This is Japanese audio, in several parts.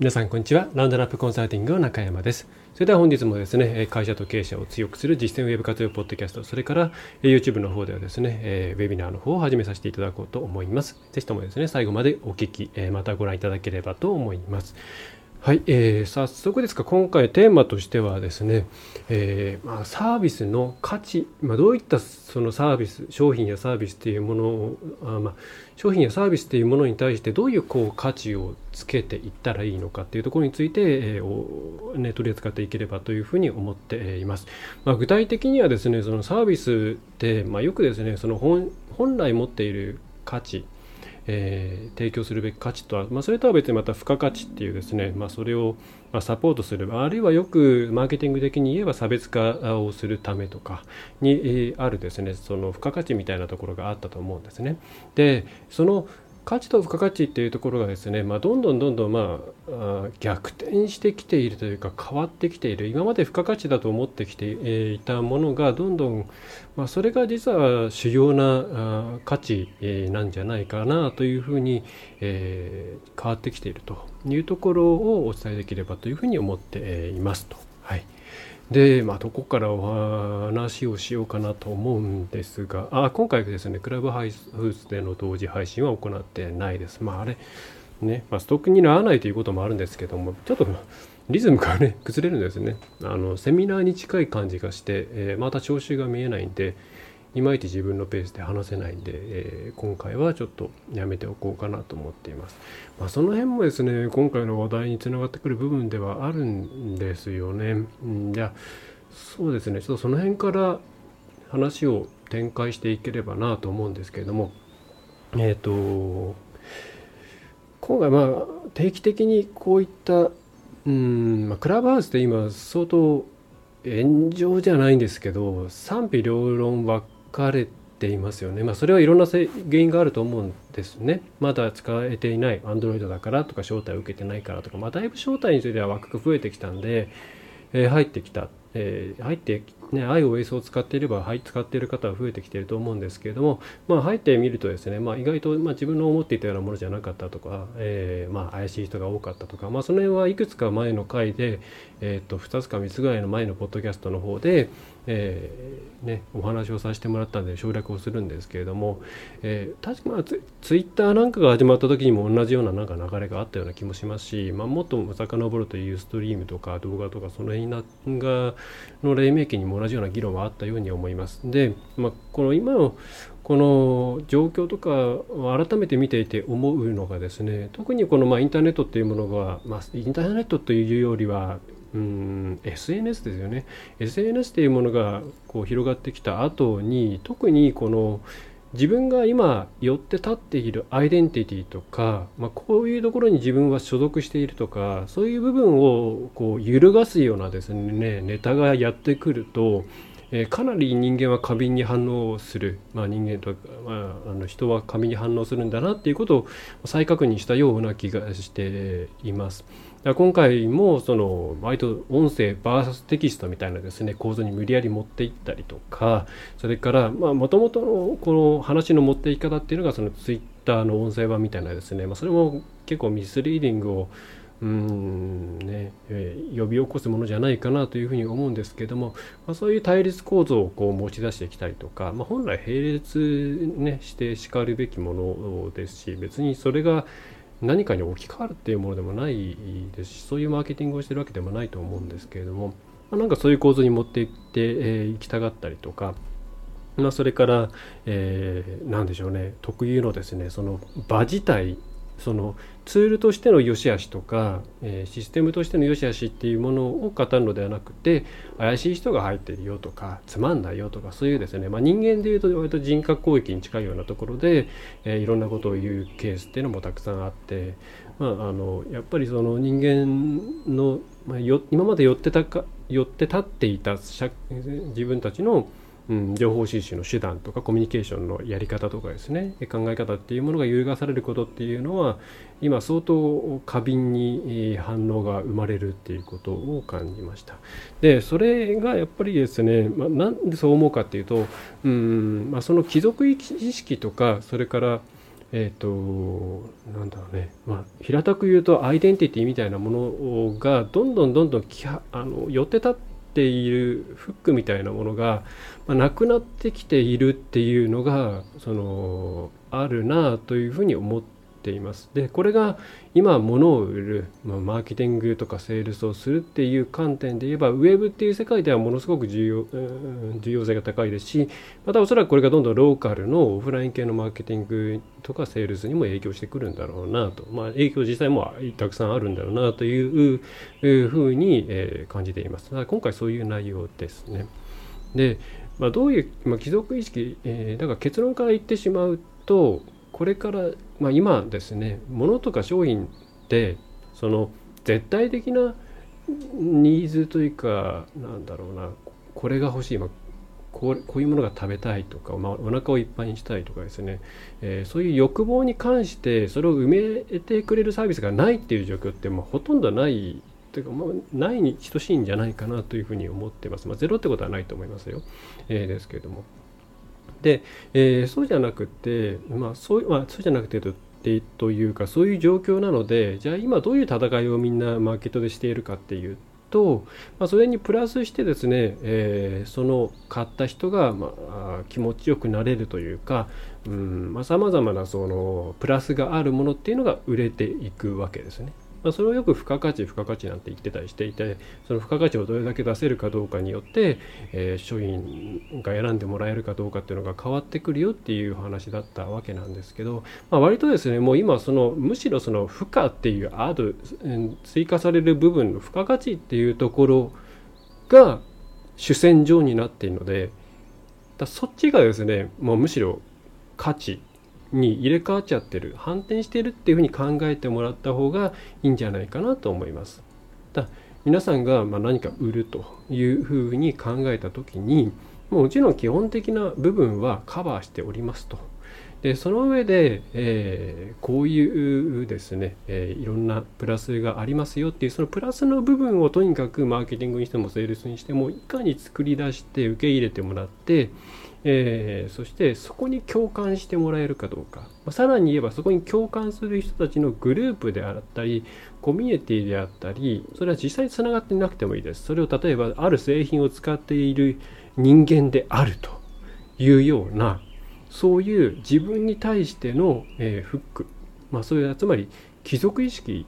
皆さんこんにちは。ラウンドラップコンサルティングの中山です。それでは本日もですね会社と経営者を強くする実践ウェブ活用ポッドキャストそれから YouTube の方ではですねウェビナーの方を始めさせていただこうと思います。ぜひともですね最後までお聞きまたご覧いただければと思います。はい、えー、早速ですが今回テーマとしてはですね、えーまあ、サービスの価値、まあ、どういったそのサービス商品やサービスというものをあ、まあ、商品やサービスというものに対してどういうこう価値をつけていったらいいのかというところについて、えーね、取り扱っていければというふうに思っています。まあ、具体的にはですねそのサービスって、まあ、よくですねその本本来持っている価値えー、提供するべき価値とは、まあ、それとは別にまた付加価値っていうですね、まあ、それをまサポートするあるいはよくマーケティング的に言えば差別化をするためとかにあるですねその付加価値みたいなところがあったと思うんですね。でその価値と付加価値っていうところがですね、まあ、どんどんどんどん、まあ、逆転してきているというか変わってきている今まで付加価値だと思ってきていたものがどんどん、まあ、それが実は主要な価値なんじゃないかなというふうに、え、変わってきているというところをお伝えできればというふうに思っていますと。はいで、まあ、どこからお話をしようかなと思うんですが、あ今回ですね、クラブハウスでの同時配信は行ってないです。まあ、あれ、ね、まあ、ストックにならないということもあるんですけども、ちょっとリズムがね、崩れるんですね。あの、セミナーに近い感じがして、えー、また聴衆が見えないんで、いまいち自分のペースで話せないんで、えー、今回はちょっとやめておこうかなと思っています。まあ、その辺もですね、今回の話題につながってくる部分ではあるんですよね。ん、じゃあ、そうですね、ちょっとその辺から話を展開していければなと思うんですけれども、えっ、ー、と、今回まあ定期的にこういったうん、まあ、クラブハウスって今相当炎上じゃないんですけど賛否両論ばっかれていますよね。まあ、それはいろんな原因があると思うんですね。まだ使えていない Android だからとか招待を受けてないからとか、まあ、だいぶ招待については枠が増えてきたんで、えー、入ってきた、えー、入ってね、iOS を使っていれば、はい、使っている方は増えてきていると思うんですけれども、まあ、入ってみるとですね、まあ、意外と、まあ、自分の思っていたようなものじゃなかったとか、えー、まあ、怪しい人が多かったとか、まあ、その辺はいくつか前の回で、えー、と2つか3つぐらいの前のポッドキャストの方で、えー、ね、お話をさせてもらったんで省略をするんですけれども、えー、確かまあツツイッターなんかが始まった時にも同じようななんか流れがあったような気もしますし、まあ、もっと遡るというストリームとか動画とかその辺がの黎明期にも同じような議論はあったように思います。で、まあ、この今のこの状況とかを改めて見ていて思うのがですね特にこのまインターネットっていうものが、まあ、インターネットというよりはうん SNS ですよね SNS っていうものがこう広がってきた後に特にこの自分が今寄って立っているアイデンティティとか、まあ、こういうところに自分は所属しているとかそういう部分をこう揺るがすようなですねネタがやってくるとえー、かなり人間は過敏に反応する、まあ、人間とか、まあ、あの人は過敏に反応するんだなっていうことを再確認したような気がしています。今回もその割と音声 VS テキストみたいなですね構造に無理やり持っていったりとかそれからもともとのこの話の持っていき方っていうのがそのツイッターの音声版みたいなですね、まあ、それも結構ミスリーディングをうんね、呼び起こすものじゃないかなというふうに思うんですけども、まあ、そういう対立構造をこう持ち出してきたりとか、まあ、本来並列、ね、してしかるべきものですし別にそれが何かに置き換わるっていうものでもないですしそういうマーケティングをしてるわけでもないと思うんですけれども、まあ、なんかそういう構造に持っていってい、えー、きたがったりとか、まあ、それから、えー、何でしょうね特有のですねその場自体そのツールとしての良し悪しとか、え、システムとしての良し悪しっていうものを語るのではなくて怪しい人が入ってるよとかつまんないよとかそういうですね、まあ、人間でいうと割と人格攻撃に近いようなところで、え、いろんなことを言うケースっていうのもたくさんあって、まあ、あのやっぱりその人間の、まあ、よ今まで寄ってたか寄って立っていた自分たちのうん、情報収集の手段とかコミュニケーションのやり方とかですね。考え方っていうものが揺るがされることっていうのは今相当過敏に反応が生まれるっていうことを感じました。でそれがやっぱりですね、まあ、なんでそう思うかっていうとうん、まあ、その貴族意識とかそれからえ、ー、となんだろうね、まあ、平たく言うとアイデンティティみたいなものがどんどんどんどんあの寄って立ってているフックみたいなものが、まあ、なくなってきているっていうのがそのあるなというふうに思ってています。でこれが今物を売る、まあ、マーケティングとかセールスをするっていう観点で言えばウェブっていう世界ではものすごく重要,、うん重要性が高いですしまたおそらくこれがどんどんローカルのオフライン系のマーケティングとかセールスにも影響してくるんだろうなと、まあ、影響実際もたくさんあるんだろうなというふうに、え感じています。今回そういう内容ですね。でまあ、どういう、まあ、貴族意識、えー、だから結論から言ってしまうとこれから、まあ、今ですね物とか商品ってその絶対的なニーズというかなんだろうなこれが欲しい、まあ、こうこういうものが食べたいとか、まあ、お腹をいっぱいにしたいとかですね、えー、そういう欲望に関してそれを埋めてくれるサービスがないっていう状況って、まあ、ほとんどないというか、まあ、ないに等しいんじゃないかなというふうに思ってます。まあ、ゼロってことはないと思いますよ。えー、ですけれども。で、えー、そうじゃなくて、まあ、そうまあ、そうじゃなくてとというかそういう状況なのでじゃあ今どういう戦いをみんなマーケットでしているかっていうと、まあ、それにプラスしてですね、えー、その買った人が、まあ、気持ちよくなれるというかさまざ、まなそのプラスがあるものっていうのが売れていくわけですね。まあ、それをよく付加価値付加価値なんて言ってたりしていてその付加価値をどれだけ出せるかどうかによって、えー、商品が選んでもらえるかどうかっていうのが変わってくるよっていう話だったわけなんですけど、まあ、割とですねもう今そのむしろその負荷っていうアド追加される部分の付加価値っていうところが主戦場になっているのでだそっちがですねもうむしろ価値に入れ替わっちゃってる反転してるっていうふうに考えてもらった方がいいんじゃないかなと思います。だ皆さんがま何か売るというふうに考えた時にもちろん基本的な部分はカバーしておりますと。でその上で、えー、こういうですね、えー、いろんなプラスがありますよっていうそのプラスの部分をとにかくマーケティングにしてもセールスにしてもいかに作り出して受け入れてもらってえー、そしてそこに共感してもらえるかどうか、まあ、さらに言えばそこに共感する人たちのグループであったりコミュニティであったりそれは実際につながってなくてもいいです。それを例えばある製品を使っている人間であるというようなそういう自分に対しての、えー、フック、まあ、そういうつまり貴族意識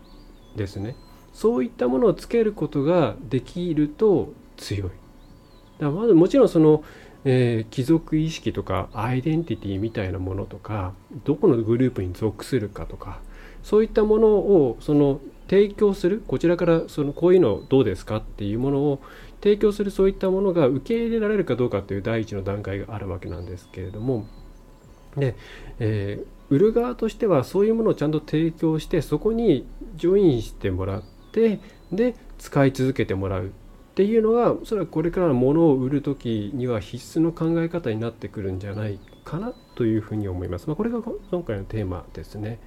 ですね。そういったものをつけることができると強い。だからまずもちろんそのえー、貴族意識とかアイデンティティみたいなものとかどこのグループに属するかとかそういったものをその提供するこちらからそのこういうのどうですかっていうものを提供するそういったものが受け入れられるかどうかっていう第一の段階があるわけなんですけれどもで、えー、売る側としてはそういうものをちゃんと提供してそこにジョインしてもらってで使い続けてもらう。っていうのがそれはこれからのものを売る時には必須の考え方になってくるんじゃないかなというふうに思います。まあ、これが今回のテーマですね。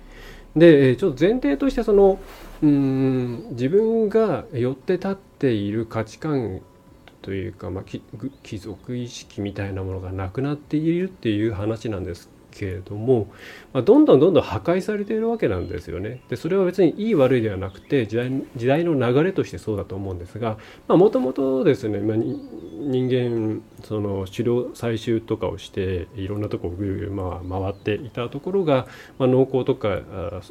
でちょっと前提としてそのうん自分が寄って立っている価値観というか、まあ、貴族意識みたいなものがなくなっているっていう話なんですけれども、まあ、どんどんどんどん破壊されているわけなんですよね。でそれは別にいい悪いではなくて時代時代の流れとしてそうだと思うんですがもともとですね、まあ、人間その狩猟採集とかをしていろんなとこをぐるぐるまあ回っていたところが、まあ、農耕とか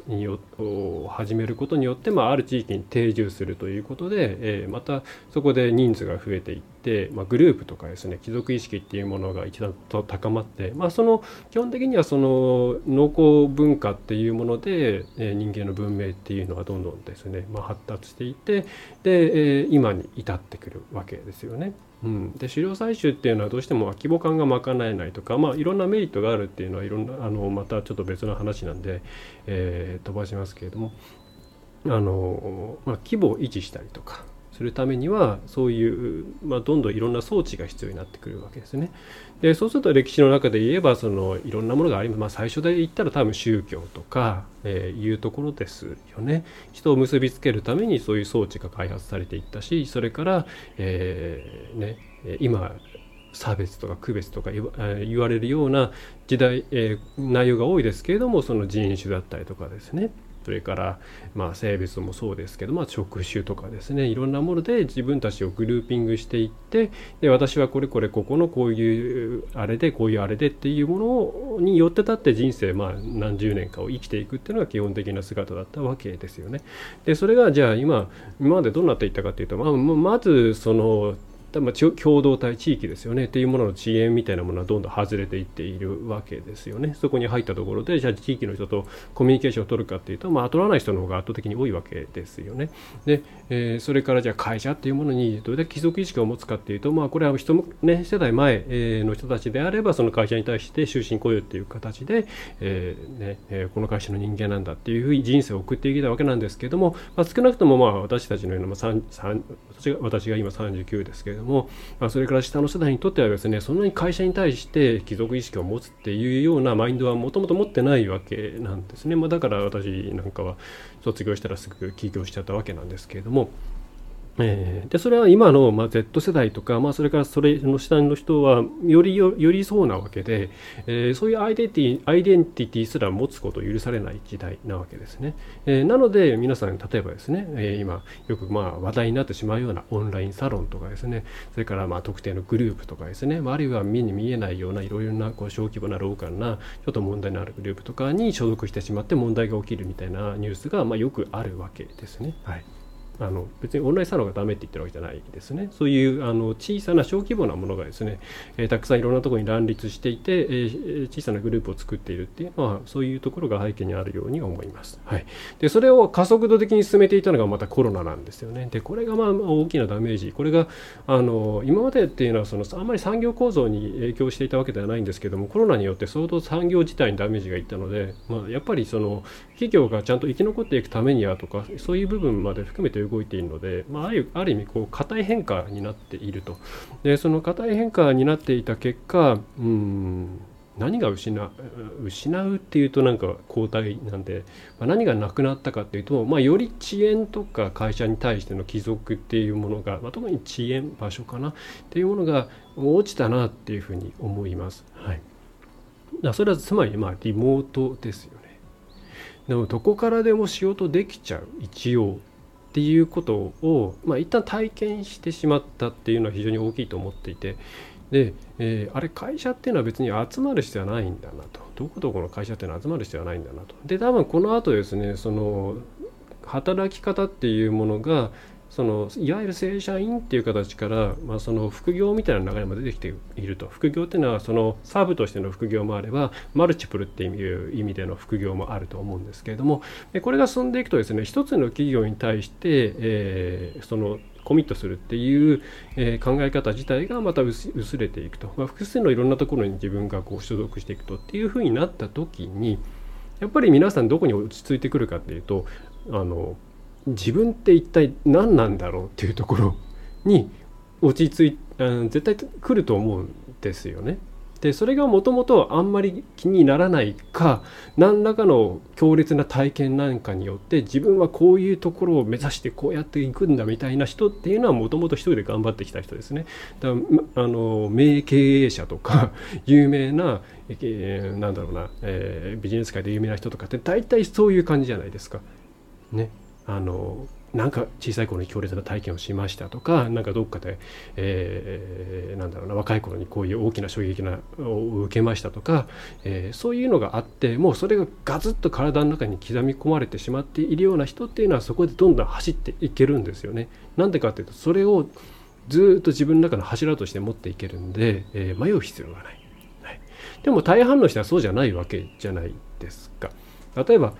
によを始めることによって、まあ、ある地域に定住するということで、えー、またそこで人数が増えていって、まあ、グループとかですね貴族意識っていうものが一段と高まって、まあ、その基本的にはその農耕文化っていうもので、えー、人間の文明っていうのはどんどんですね、まあ、発達していてで、えー、今に至ってくるわけですよね。うん、で狩猟採集っていうのはどうしても規模感が賄えないとか、まあ、いろんなメリットがあるっていうのはいろんなあのまたちょっと別の話なんで、えー、飛ばしますけれどもあの、まあ、規模を維持したりとかするためにはそういう、まあ、どんどんいろんな装置が必要になってくるわけですね。でそうすると歴史の中で言えばそのいろんなものがあります、まあ、最初で言ったら多分宗教とか、えー、いうところですよね。人を結びつけるためにそういう装置が開発されていったしそれから、えー、ね、今差別とか区別とか言われるような時代、えー、内容が多いですけれどもその人種だったりとかですねそれから、まあ、性別もそうですけど、まあ、職種とかですねいろんなもので自分たちをグルーピングしていってで私はこれこれここのこういうあれでこういうあれでっていうものによって立って人生、まあ、何十年かを生きていくっていうのが基本的な姿だったわけですよね。でそれがじゃあ今今までどうなっていったかというと、まあ、まずそのま、共同体地域ですよね。っていうものの遅延みたいなものはどんどん外れていっているわけですよね。そこに入ったところでじゃあ地域の人とコミュニケーションを取るかっていうと、まあ、取らない人の方が圧倒的に多いわけですよね。で、えー、それからじゃあ会社っていうものにどれだけ貴族意識を持つかっていうと、まあ、これは人も、ね、世代前の人たちであればその会社に対して終身雇用っていう形で、えーねえー、この会社の人間なんだっていうふうに人生を送ってきたわけなんですけども、まあ、少なくともまあ私たちのような、まあ、私が私が今39ですけれども、まあ、それから下の世代にとってはですねそんなに会社に対して貴族意識を持つっていうようなマインドはもともと持ってないわけなんですね、まあ、だから私なんかは卒業したらすぐ起業しちゃったわけなんですけれども。えー、でそれは今の、まあ、Z 世代とか、まあ、それからそれの下の人はよりよりそうなわけで、えー、そういうアイデンティアイデンティティすら持つことを許されない時代なわけですね、えー、なので皆さん例えばですね、え今よくまあ話題になってしまうようなオンラインサロンとかですねそれからまあ特定のグループとかですね、まあ、あるいは目に見えないようないろいろなこう小規模なローカルなちょっと問題のあるグループとかに所属してしまって問題が起きるみたいなニュースがまあよくあるわけですね。はい。あの別にオンラインサロンがダメって言ってるわけじゃないですね。そういうあの小さな小規模なものがですね、えー、たくさんいろんなところに乱立していて、えー、小さなグループを作っているっていうのはそういうところが背景にあるように思います、はい、でそれを加速度的に進めていたのがまたコロナなんですよね。でこれがまあ大きなダメージ。これがあの今までっていうのはそのあんまり産業構造に影響していたわけではないんですけどもコロナによって相当産業自体にダメージがいったので、まあ、やっぱりその企業がちゃんと生き残っていくためにはとかそういう部分まで含めて動いているので、まあ、ある意味こう硬い変化になっているとでその硬い変化になっていた結果うん何が失う失うっていうとなんか交代なんで、まあ、何がなくなったかっていうと、まあ、より遅延とか会社に対しての帰属っていうものが、まあ、特に遅延場所かなっていうものが落ちたなっていうふうに思います。はい、だそれはつまりまあリモートですよ。でもどこからでも仕事できちゃう一応っていうことを、まあ、一旦体験してしまったっていうのは非常に大きいと思っていてで、えー、あれ会社っていうのは別に集まる必要はないんだなと。どこどこの会社っていうのは集まる必要はないんだなと。で多分この後ですねその働き方っていうものがそのいわゆる正社員っていう形から、まあ、その副業みたいな流れも出てきていると。副業っていうのはそのサーブとしての副業もあればマルチプルっていう意味での副業もあると思うんですけれども。これが進んでいくとですね一つの企業に対して、えー、そのコミットするっていう、えー、考え方自体がまた薄れていくと、まあ、複数のいろんなところに自分がこう所属していくとっていうふうになった時にやっぱり皆さんどこに落ち着いてくるかっていうとあの自分って一体何なんだろうっていうところに落ち着い絶対来ると思うんですよね。でそれがもともとあんまり気にならないか何らかの強烈な体験なんかによって自分はこういうところを目指してこうやっていくんだみたいな人っていうのはもともと一人で頑張ってきた人ですね。だあの名経営者とか 有名な、えー、なんだろうな、えー、ビジネス界で有名な人とかって大体そういう感じじゃないですか。ね。あのなんか小さい頃に強烈な体験をしましたとかなんかどっかで、えー、なんだろうな若い頃にこういう大きな衝撃なを受けましたとか、えー、そういうのがあってもうそれがガツッと体の中に刻み込まれてしまっているような人っていうのはそこでどんどん走っていけるんですよね。なんでかっていうとそれをずっと自分の中の柱として持っていけるんで、えー、迷う必要がない、はい。でも大半の人はそうじゃないわけじゃないですか。例えば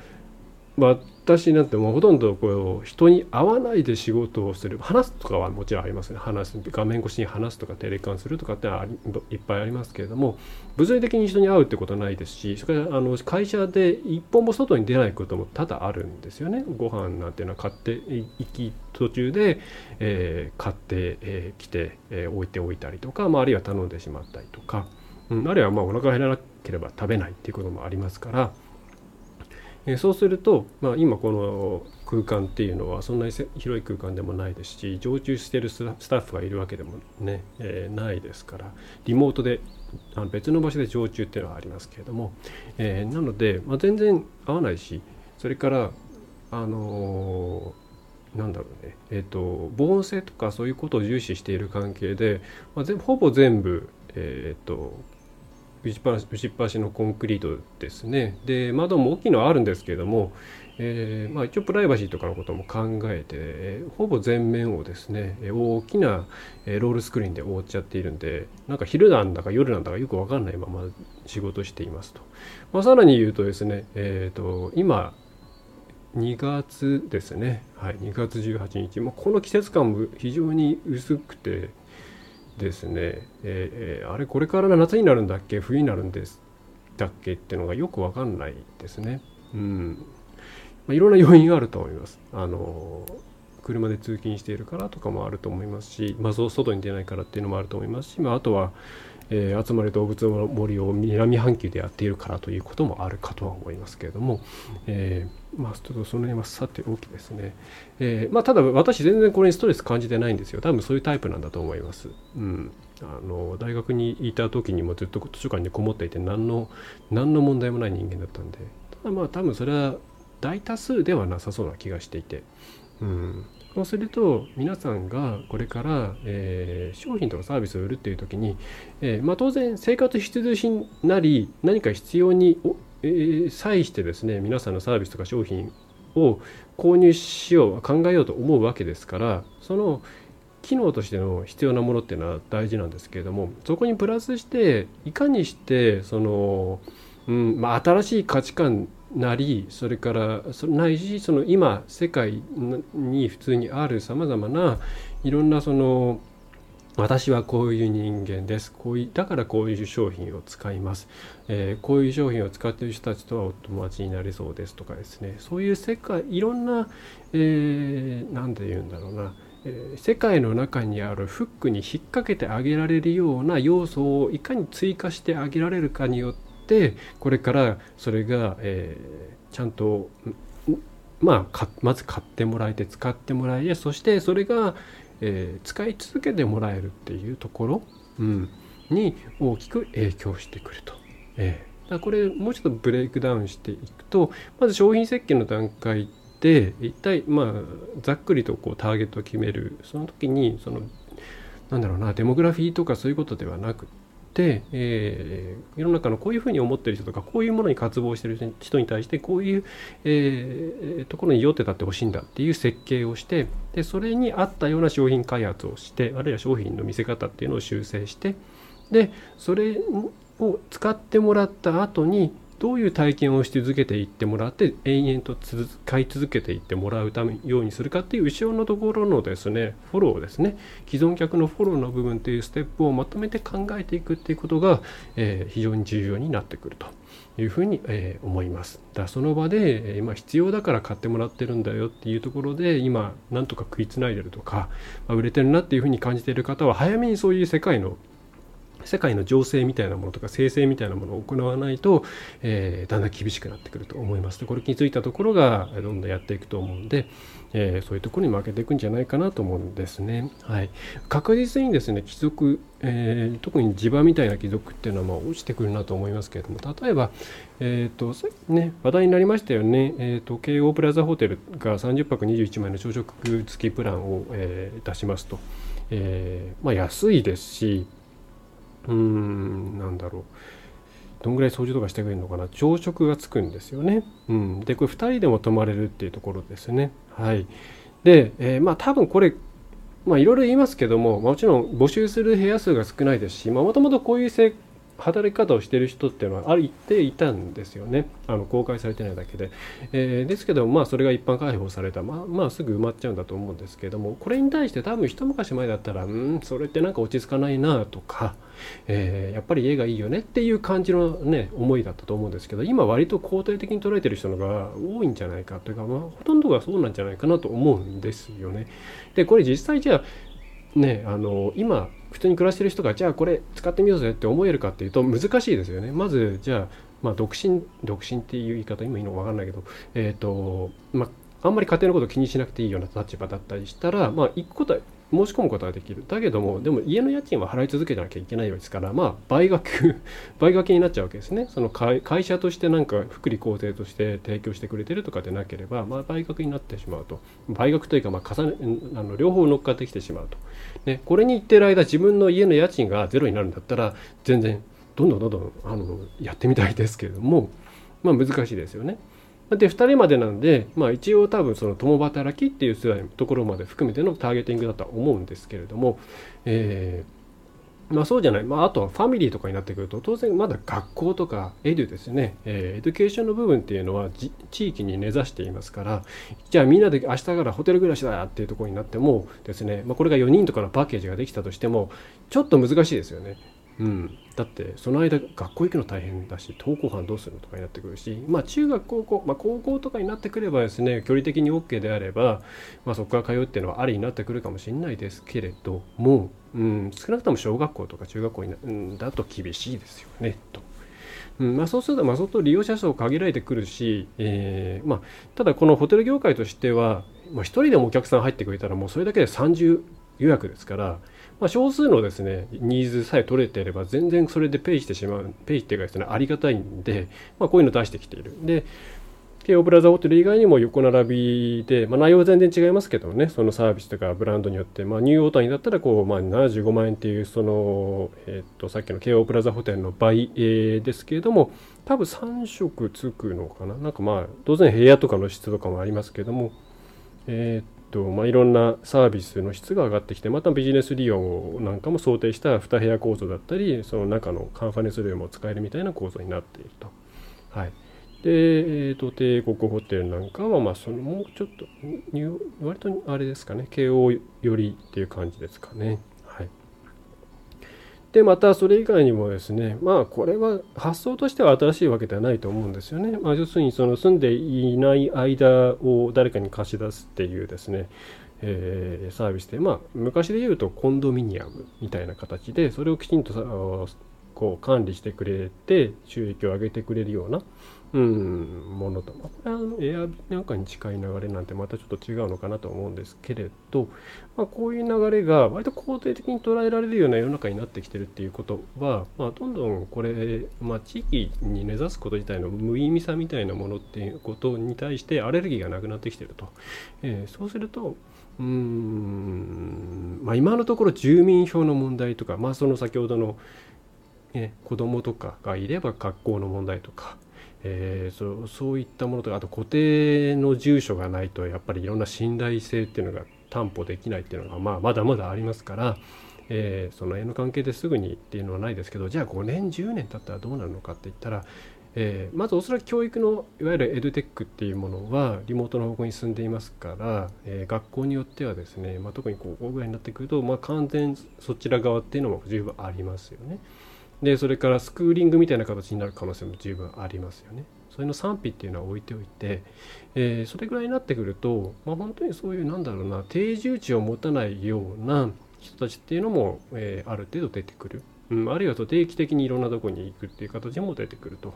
まあ私なんてもうほとんどこう人に会わないで仕事をする。話すとかはもちろんありますね。話す画面越しに話すとかテレカンするとかってのはいっぱいありますけれども物理的に人に会うってことはないですしそれからあの会社で一本も外に出ないことも多々あるんですよね。ご飯なんていうのは買って行き途中で、えー、買ってき、えー、て、えー、置いておいたりとか、まあ、あるいは頼んでしまったりとか、うん、あるいはまあお腹が減らなければ食べないっていうこともありますからえそうすると、まあ、今この空間っていうのはそんなに広い空間でもないですし常駐してるスタッフがいるわけでもね、えー、ないですからリモートであの別の場所で常駐っていうのはありますけれども、えー、なので、まあ、全然合わないしそれからあのー、なんだろうね、えーと、防音性とかそういうことを重視している関係で、まあ、ほぼ全部、えーと打ちっぱなしのコンクリートですね。で窓も大きいのはあるんですけれども、えー、まあ、一応プライバシーとかのことも考えて、えー、ほぼ全面をですね大きなロールスクリーンで覆っちゃっているんでなんか昼なんだか夜なんだかよく分かんないまま仕事していますと、まあ、さらに言うとですね、えーと、今2月ですね、はい、2月18日、まあ、この季節感も非常に薄くてですね、えー、あれこれから夏になるんだっけ？冬になるんですだっけ？っていうのがよく分かんないですね。うんまあ、いろんな要因があると思います。あの車で通勤しているからとかもあると思いますし、まあ、外に出ないからっていうのもあると思いますし、まあ、あとは、えー、集まれ動物の森を南半球でやっているからということもあるかとは思いますけれども、えー、まあ、ちょっとその辺はさておきですね、えー、まあ、ただ私全然これにストレス感じてないんですよ。多分そういうタイプなんだと思います。うん。あの大学にいた時にもずっと図書館にこもっていて何の何の問題もない人間だったんで。ただまあ多分それは大多数ではなさそうな気がしていて、うん、そうすると皆さんがこれから、えー、商品とかサービスを売るっていう時に、えー、まあ、当然生活必需品なり何か必要に、際してですね皆さんのサービスとか商品を購入しよう考えようと思うわけですからその機能としての必要なものっていうのは大事なんですけれどもそこにプラスしていかにしてその、うんまあ、新しい価値観なりそれからそないしその今世界に普通にあるさまざまないろんなその私はこういう人間です。こういだからこういう商品を使います、えー、こういう商品を使っている人たちとはお友達になれそうですとかですね。そういう世界いろんな、えー、何て言うんだろうな。え世界の中にあるフックに引っ掛けてあげられるような要素をいかに追加してあげられるかによってこれからそれが、え、ちゃんとまあまず買ってもらえて使ってもらえてそしてそれが、えー、使い続けてもらえるっていうところ、うん、に大きく影響してくると。えー、だこれもうちょっとブレイクダウンしていくとまず商品設計の段階で一体まあざっくりとこうターゲットを決めるその時にそのなんだろうなデモグラフィーとかそういうことではなく、えー、世の中のこういうふうに思ってる人とかこういうものに渇望してる人に対してこういう、えー、ところに酔ってたってほしいんだっていう設計をしてでそれに合ったような商品開発をしてあるいは商品の見せ方っていうのを修正してでそれを使ってもらった後にどういう体験をし続けていってもらって延々と使い続けていってもらうためようにするかっていう後ろのところのですねフォローですね既存客のフォローの部分というステップをまとめて考えていくっていうことが、えー、非常に重要になってくるというふうに、えー、思います。だからその場で、えー、今必要だから買ってもらってるんだよっていうところで今なんとか食いつないでるとか、まあ、売れてるなっていうふうに感じている方は早めにそういう世界の世界の情勢みたいなものとか生成みたいなものを行わないと、えー、だんだん厳しくなってくると思います。でこれについたところがどんどんやっていくと思うんで、えー、そういうところに負けていくんじゃないかなと思うんですね。はい、確実にですね貴族、えー、特に地場みたいな貴族っていうのはまあ落ちてくるなと思いますけれども例えば、えーとね、話題になりましたよね、えーと、京王プラザホテルが30泊21万円の朝食付きプランを、えー、出しますと、えーまあ、安いですしうーんなんだろうどんぐらい掃除とかしてくれるのかな朝食がつくんですよね。うん、でこれ2人でも泊まれるっていうところですね。はい、で、えー、まあ多分これまあいろいろ言いますけどももちろん募集する部屋数が少ないですしもともとこういう生働き方をしている人っていうのはある一定いたんですよね。あの公開されてないだけで、えー、ですけどまあそれが一般開放されたまあまあすぐ埋まっちゃうんだと思うんですけどもこれに対して多分一昔前だったらうんそれってなんか落ち着かないなとか、えー、やっぱり家がいいよねっていう感じのね思いだったと思うんですけど今割と肯定的に捉えてる人のが多いんじゃないかというか、まあ、ほとんどがそうなんじゃないかなと思うんですよね。でこれ実際じゃあねあの今普通に暮らしてる人がじゃあこれ使ってみようぜって思えるかっていうと難しいですよね。まずじゃあまあ独身独身っていう言い方今いいのか分かんないけどえっ、ー、とまああんまり家庭のこと気にしなくていいような立場だったりしたらまあ行くことは申し込むことができる。だけども、でも家の家賃は払い続けなきゃいけないわけですから、まあ、倍額 倍額になっちゃうわけですね。その会社としてなんか福利厚生として提供してくれてるとかでなければ、まあ、倍額になってしまうと。倍額というか、まあ、重ね、あの両方乗っかってきてしまうと。ね、これに行ってる間、自分の家の家賃がゼロになるんだったら、全然、どんどんどんどんあのやってみたいですけれども、まあ、難しいですよね。で2人までなんで、まあ、一応多分その共働きっていう世代のところまで含めてのターゲティングだとは思うんですけれども、えー、まあ、そうじゃない、まあ、あとはファミリーとかになってくると当然まだ学校とか edu ですね、えー、 education の部分っていうのは地域に根ざしていますからじゃあみんなで明日からホテル暮らしだっていうところになってもですね、まあ、これが4人とかのパッケージができたとしてもちょっと難しいですよね。うん、だってその間学校行くの大変だし登校班どうするのとかになってくるしまあ中学高校、まあ、高校とかになってくればですね距離的に OK であれば、まあ、そこから通うっていうのはありになってくるかもしれないですけれども、うん、少なくとも小学校とか中学校にな、うん、だと厳しいですよねと。うん。まあ、そうすると、まあ、相当利用者数を限られてくるし、えーまあ、ただこのホテル業界としては、まあ、1人でもお客さん入ってくれたらもうそれだけで30予約ですから、まあ、少数のですねニーズさえ取れていれば全然それでペイしてしまうペイっていうかですねありがたいんで、まあ、こういうの出してきている。で京王プラザーホテル以外にも横並びで、まあ、内容は全然違いますけどねそのサービスとかブランドによって、まあ、ニューオータニだったらこう、まあ、75万円っていうその、えー、とさっきの京王プラザーホテルの倍、えー、ですけれども多分3色つくのかな。なんかまあ当然部屋とかの質とかもありますけどもえっ、ー、とまあ、いろんなサービスの質が上がってきてまたビジネス利用なんかも想定した2部屋構造だったりその中のカンファレンスルームも使えるみたいな構造になっていると。はい、で、えーと、帝国ホテルなんかは、まあ、そのもうちょっと割とあれですかね慶応寄りっていう感じですかね。でまたそれ以外にもですねまあこれは発想としては新しいわけではないと思うんですよね。まあ、要するにその住んでいない間を誰かに貸し出すっていうですねえー、サービスで、まあ、昔で言うとコンドミニアムみたいな形でそれをきちんとこう管理してくれて収益を上げてくれるような、うん、ものと、これはエアビなんかに近い流れなんてまたちょっと違うのかなと思うんですけれど、まあ、こういう流れが割と肯定的に捉えられるような世の中になってきてるっていうことは、まあ、どんどんこれ、まあ、地域に根ざすこと自体の無意味さみたいなものっていうことに対してアレルギーがなくなってきてると、えー、そうするとうん、まあ、今のところ住民票の問題とか、まあ、その先ほどの、ね、子供とかがいれば学校の問題とか、えー、そうそういったものとかあと固定の住所がないとやっぱりいろんな信頼性っていうのが担保できないっていうのが、まあ、まだまだありますから、えー、その辺の関係ですぐにっていうのはないですけどじゃあ5年10年経ったらどうなるのかって言ったら、えー、まずおそらく教育のいわゆるエドテックっていうものはリモートの方向に進んでいますから、えー、学校によってはですね、まあ、特に高校ぐらいになってくると、まあ、完全そちら側っていうのも十分ありますよね。でそれからスクーリングみたいな形になる可能性も十分ありますよね。それの賛否っていうのは置いておいて、えー、それぐらいになってくると、まあ、本当にそういうなんだろうな定住地を持たないような人たちっていうのも、えー、ある程度出てくる。うん、あるいはと定期的にいろんなとこに行くっていう形も出てくると、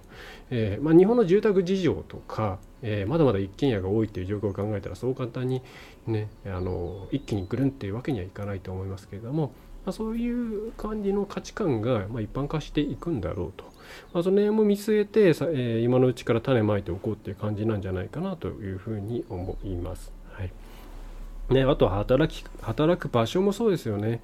えー、まあ、日本の住宅事情とか、えー、まだまだ一軒家が多いっていう状況を考えたらそう簡単に、ね、あの一気に来るんっていうわけにはいかないと思いますけれども、まあ、そういう感じの価値観が、ま一般化していくんだろうと、まあ、その辺も見据えてさ、えー、今のうちから種まいておこうっていう感じなんじゃないかなというふうに思います。はいね、あとは働き働く場所もそうですよね。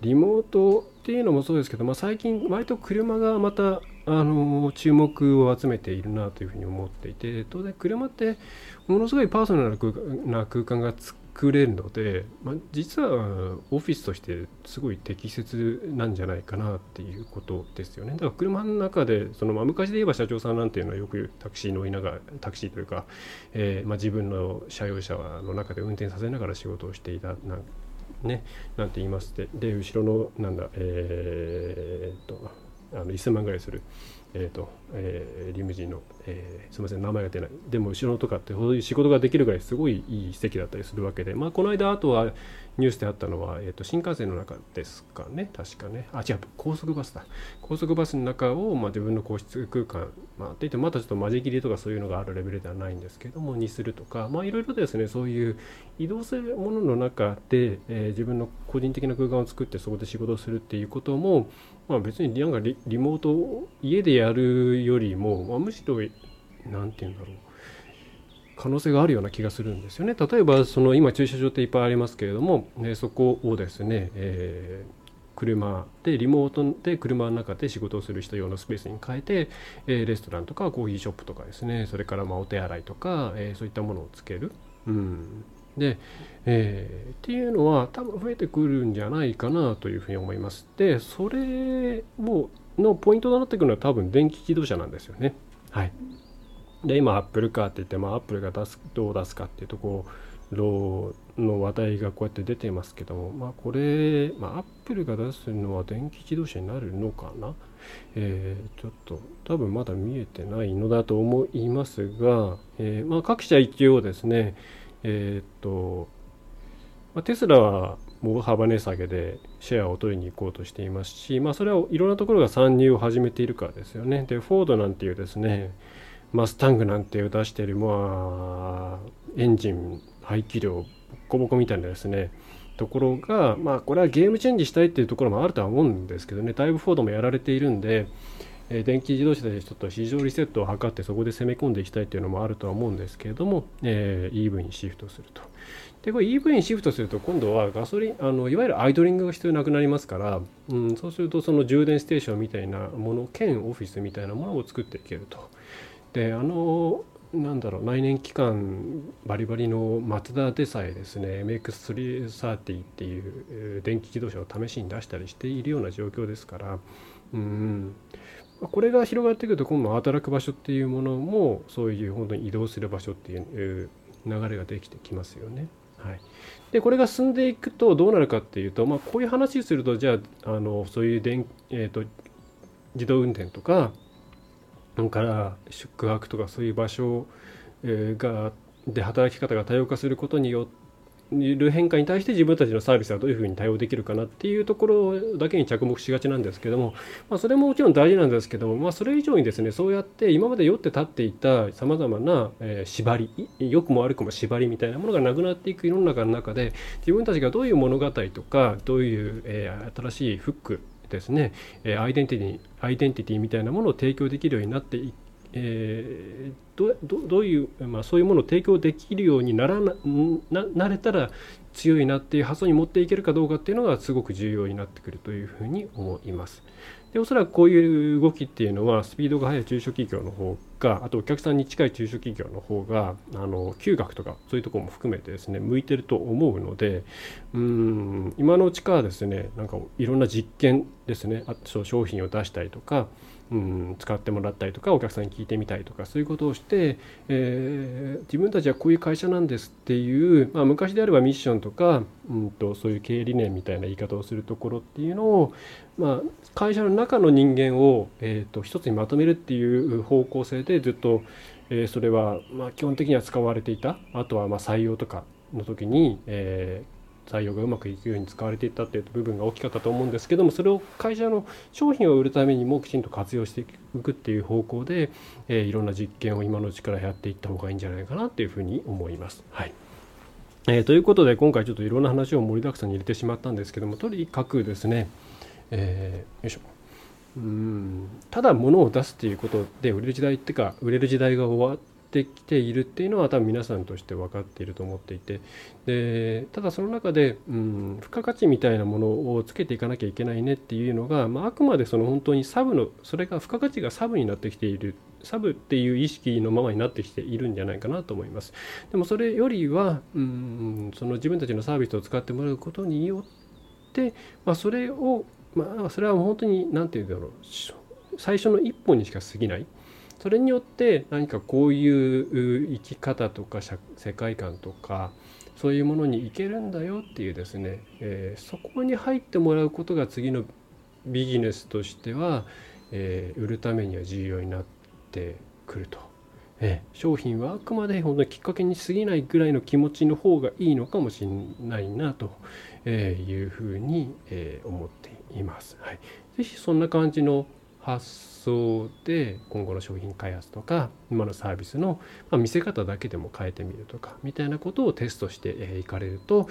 リモートっていうのもそうですけど、まあ、最近割と車がまたあの注目を集めているなというふうに思っていて当然車ってものすごいパーソナルな空間が作れるので、まあ、実はオフィスとしてすごい適切なんじゃないかなっていうことですよね。だから車の中でその、まあ、昔で言えば社長さんなんていうのはよくタクシー乗りながらタクシーというか、えーまあ、自分の車用車の中で運転させながら仕事をしていたなんねなんて言いますでで後ろのなんだえー、っとあの1000万ぐらいするえーとえー、リムジンの、えー、すみません名前が出ない。でも後ろとかってそういう仕事ができるぐらいすごいいい席だったりするわけで、まあ、この間あとはニュースであったのは、えーと、新幹線の中ですかね。確かね。あ違う高速バスだ。高速バスの中を、まあ、自分の個室空間、まあ、って言ってまたちょっと間仕切りとかそういうのがあるレベルではないんですけどもにするとかまあいろいろですねそういう移動するものの中で、えー、自分の個人的な空間を作ってそこで仕事をするっていうこともまあ、別になんかリリモートを家でやるよりも、まあ、むしろ何て言うんだろう。可能性があるような気がするんですよね。例えばその今駐車場っていっぱいありますけれども、えそこをですね、えー、車でリモートで車の中で仕事をする人用のスペースに変えて、え、レストランとかコーヒーショップとかですねそれからまお手洗いとか、え、そういったものをつける。うんで、えー、っていうのは多分増えてくるんじゃないかなというふうに思います。で、それをのポイントとなってくるのは多分電気自動車なんですよね。はい。で、今、アップルカーって言って、まあ、アップルが出すどう出すかっていうところの話題がこうやって出てますけども、まあ、これ、まあ、アップルが出すのは電気自動車になるのかな？えー、ちょっと多分まだ見えてないのだと思いますが、えー、まあ、各社一応ですね、えー、っと、まあ、テスラは大幅値下げでシェアを取りに行こうとしていますし、まあ、それはいろんなところが参入を始めているからですよね。で、フォードなんていうですね、マスタングなんていう出してる、まあ、エンジン排気量ボコボコみたいなですね、ところが、まあ、これはゲームチェンジしたいっていうところもあるとは思うんですけどね、だいぶフォードもやられているんで、え電気自動車でちょっと市場リセットを図ってそこで攻め込んでいきたいというのもあるとは思うんですけれども、えー、EV にシフトすると。でこれ EV にシフトすると今度はガソリンあのいわゆるアイドリングが必要なくなりますから、うん、そうするとその充電ステーションみたいなもの兼オフィスみたいなものを作っていけると。であのなんだろう内燃機関バリバリのマツダでさえですね MX330 っていう電気自動車を試しに出したりしているような状況ですからうんこれが広がってくると今度働く場所っていうものもそういう本当に移動する場所っていう流れができてきますよね。はい、でこれが進んでいくとどうなるかっていうと、まあ、こういう話をするとじゃああのそういう電、えーと、自動運転とかから宿泊とかそういう場所がで働き方が多様化することによる変化に対して自分たちのサービスはどういうふうに対応できるかなっていうところだけに着目しがちなんですけども、まあ、それももちろん大事なんですけども、まあ、それ以上にですねそうやって今まで酔って立っていたさまざまな、えー、縛り良くも悪くも縛りみたいなものがなくなっていく世の中の中で自分たちがどういう物語とかどういう、えー、新しいフックですね、えアイデンティティアイデンティティみたいなものを提供できるようになっていえー、どどういう、まあ、そういうものを提供できるようにならななれたら強いなっていう発想に持っていけるかどうかっていうのがすごく重要になってくるというふうに思います。でおそらくこういう動きっていうのはスピードが速い中小企業の方があとお客さんに近い中小企業の方があの嗅覚とかそういうところも含めてですね向いてると思うのでうん今のうちからですねなんかいろんな実験ですねあと商品を出したりとかうん、使ってもらったりとかお客さんに聞いてみたりとかそういうことをして、えー、自分たちはこういう会社なんですっていう、まあ、昔であればミッションとか、うんと、そういう経営理念みたいな言い方をするところっていうのを、まあ、会社の中の人間を、えーと、一つにまとめるっていう方向性でずっと、えー、それは、まあ、基本的には使われていた。あとはま採用とかの時に、えー採用がうまくいくように使われていったっていう部分が大きかったと思うんですけどもそれを会社の商品を売るためにもきちんと活用していくっていう方向で、えー、いろんな実験を今のうちからやっていった方がいいんじゃないかなっていうふうに思います。はいえー、ということで今回ちょっといろんな話を盛りだくさんに入れてしまったんですけどもとにかくですね、えー、よいしょうんただ物を出すっていうことで売れる時代っていうか売れる時代が終わってきているっていうのは多分皆さんとして分かっていると思っていてでただその中で、うん、付加価値みたいなものをつけていかなきゃいけないねっていうのが、まあ、あくまでその本当にサブのそれが付加価値がサブになってきているサブっていう意識のままになってきているんじゃないかなと思います。でもそれよりは、うん、その自分たちのサービスを使ってもらうことによって、まあ、それを、まあ、それは本当に何て言うんだろう最初の一歩にしか過ぎない。それによって何かこういう生き方とか世界観とかそういうものにいけるんだよっていうですね、えー、そこに入ってもらうことが次のビジネスとしては、えー、売るためには重要になってくると、えー、商品はあくまで本当にきっかけに過ぎないぐらいの気持ちの方がいいのかもしれないなというふうに、え思っています。はい、ぜひそんな感じの発想で今後の商品開発とか今のサービスの見せ方だけでも変えてみるとかみたいなことをテストしていかれると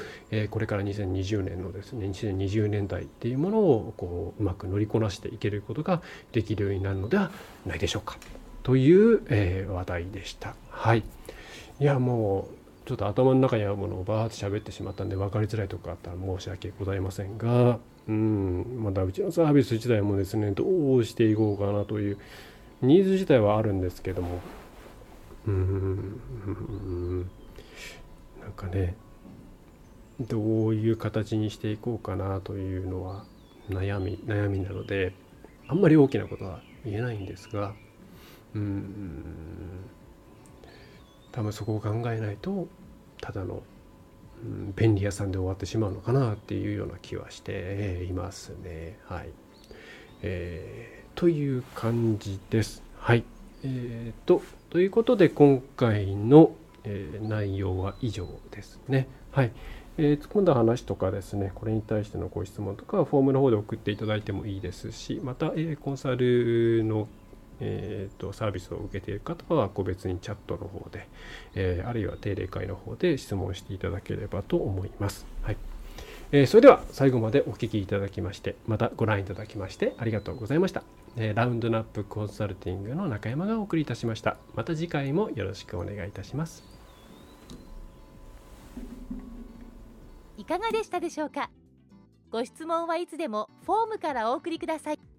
これから2020年のですね2020年代っていうものをこううまく乗りこなしていけることができるようになるのではないでしょうかという話題でした。はいいやもうちょっと頭の中にあるものをバーって喋ってしまったんで分かりづらいとこあったら申し訳ございませんがうん、まだうちのサービス自体もですね、どうしていこうかなという、ニーズ自体はあるんですけども、うん、なんかね、どういう形にしていこうかなというのは悩み、悩みなので、あんまり大きなことは言えないんですが、うん、多分そこを考えないと、ただのうん、便利屋さんで終わってしまうのかなっていうような気はしていますね。はい。えー、という感じです。はい。えーと、ということで今回の、えー、内容は以上ですね。はい。えー、突っ込んだ話とかですね、これに対してのご質問とかはフォームの方で送っていただいてもいいですし、また、えー、コンサルのえーと、サービスを受けている方は個別にチャットの方で、えー、あるいは定例会の方で質問していただければと思います。はい。えー、それでは最後までお聴きいただきましてまたご覧いただきましてありがとうございました、えー、ラウンドナップコンサルティングの中山がお送りいたしました。また次回もよろしくお願いいたします。いかがでしたでしょうか？ご質問はいつでもフォームからお送りください。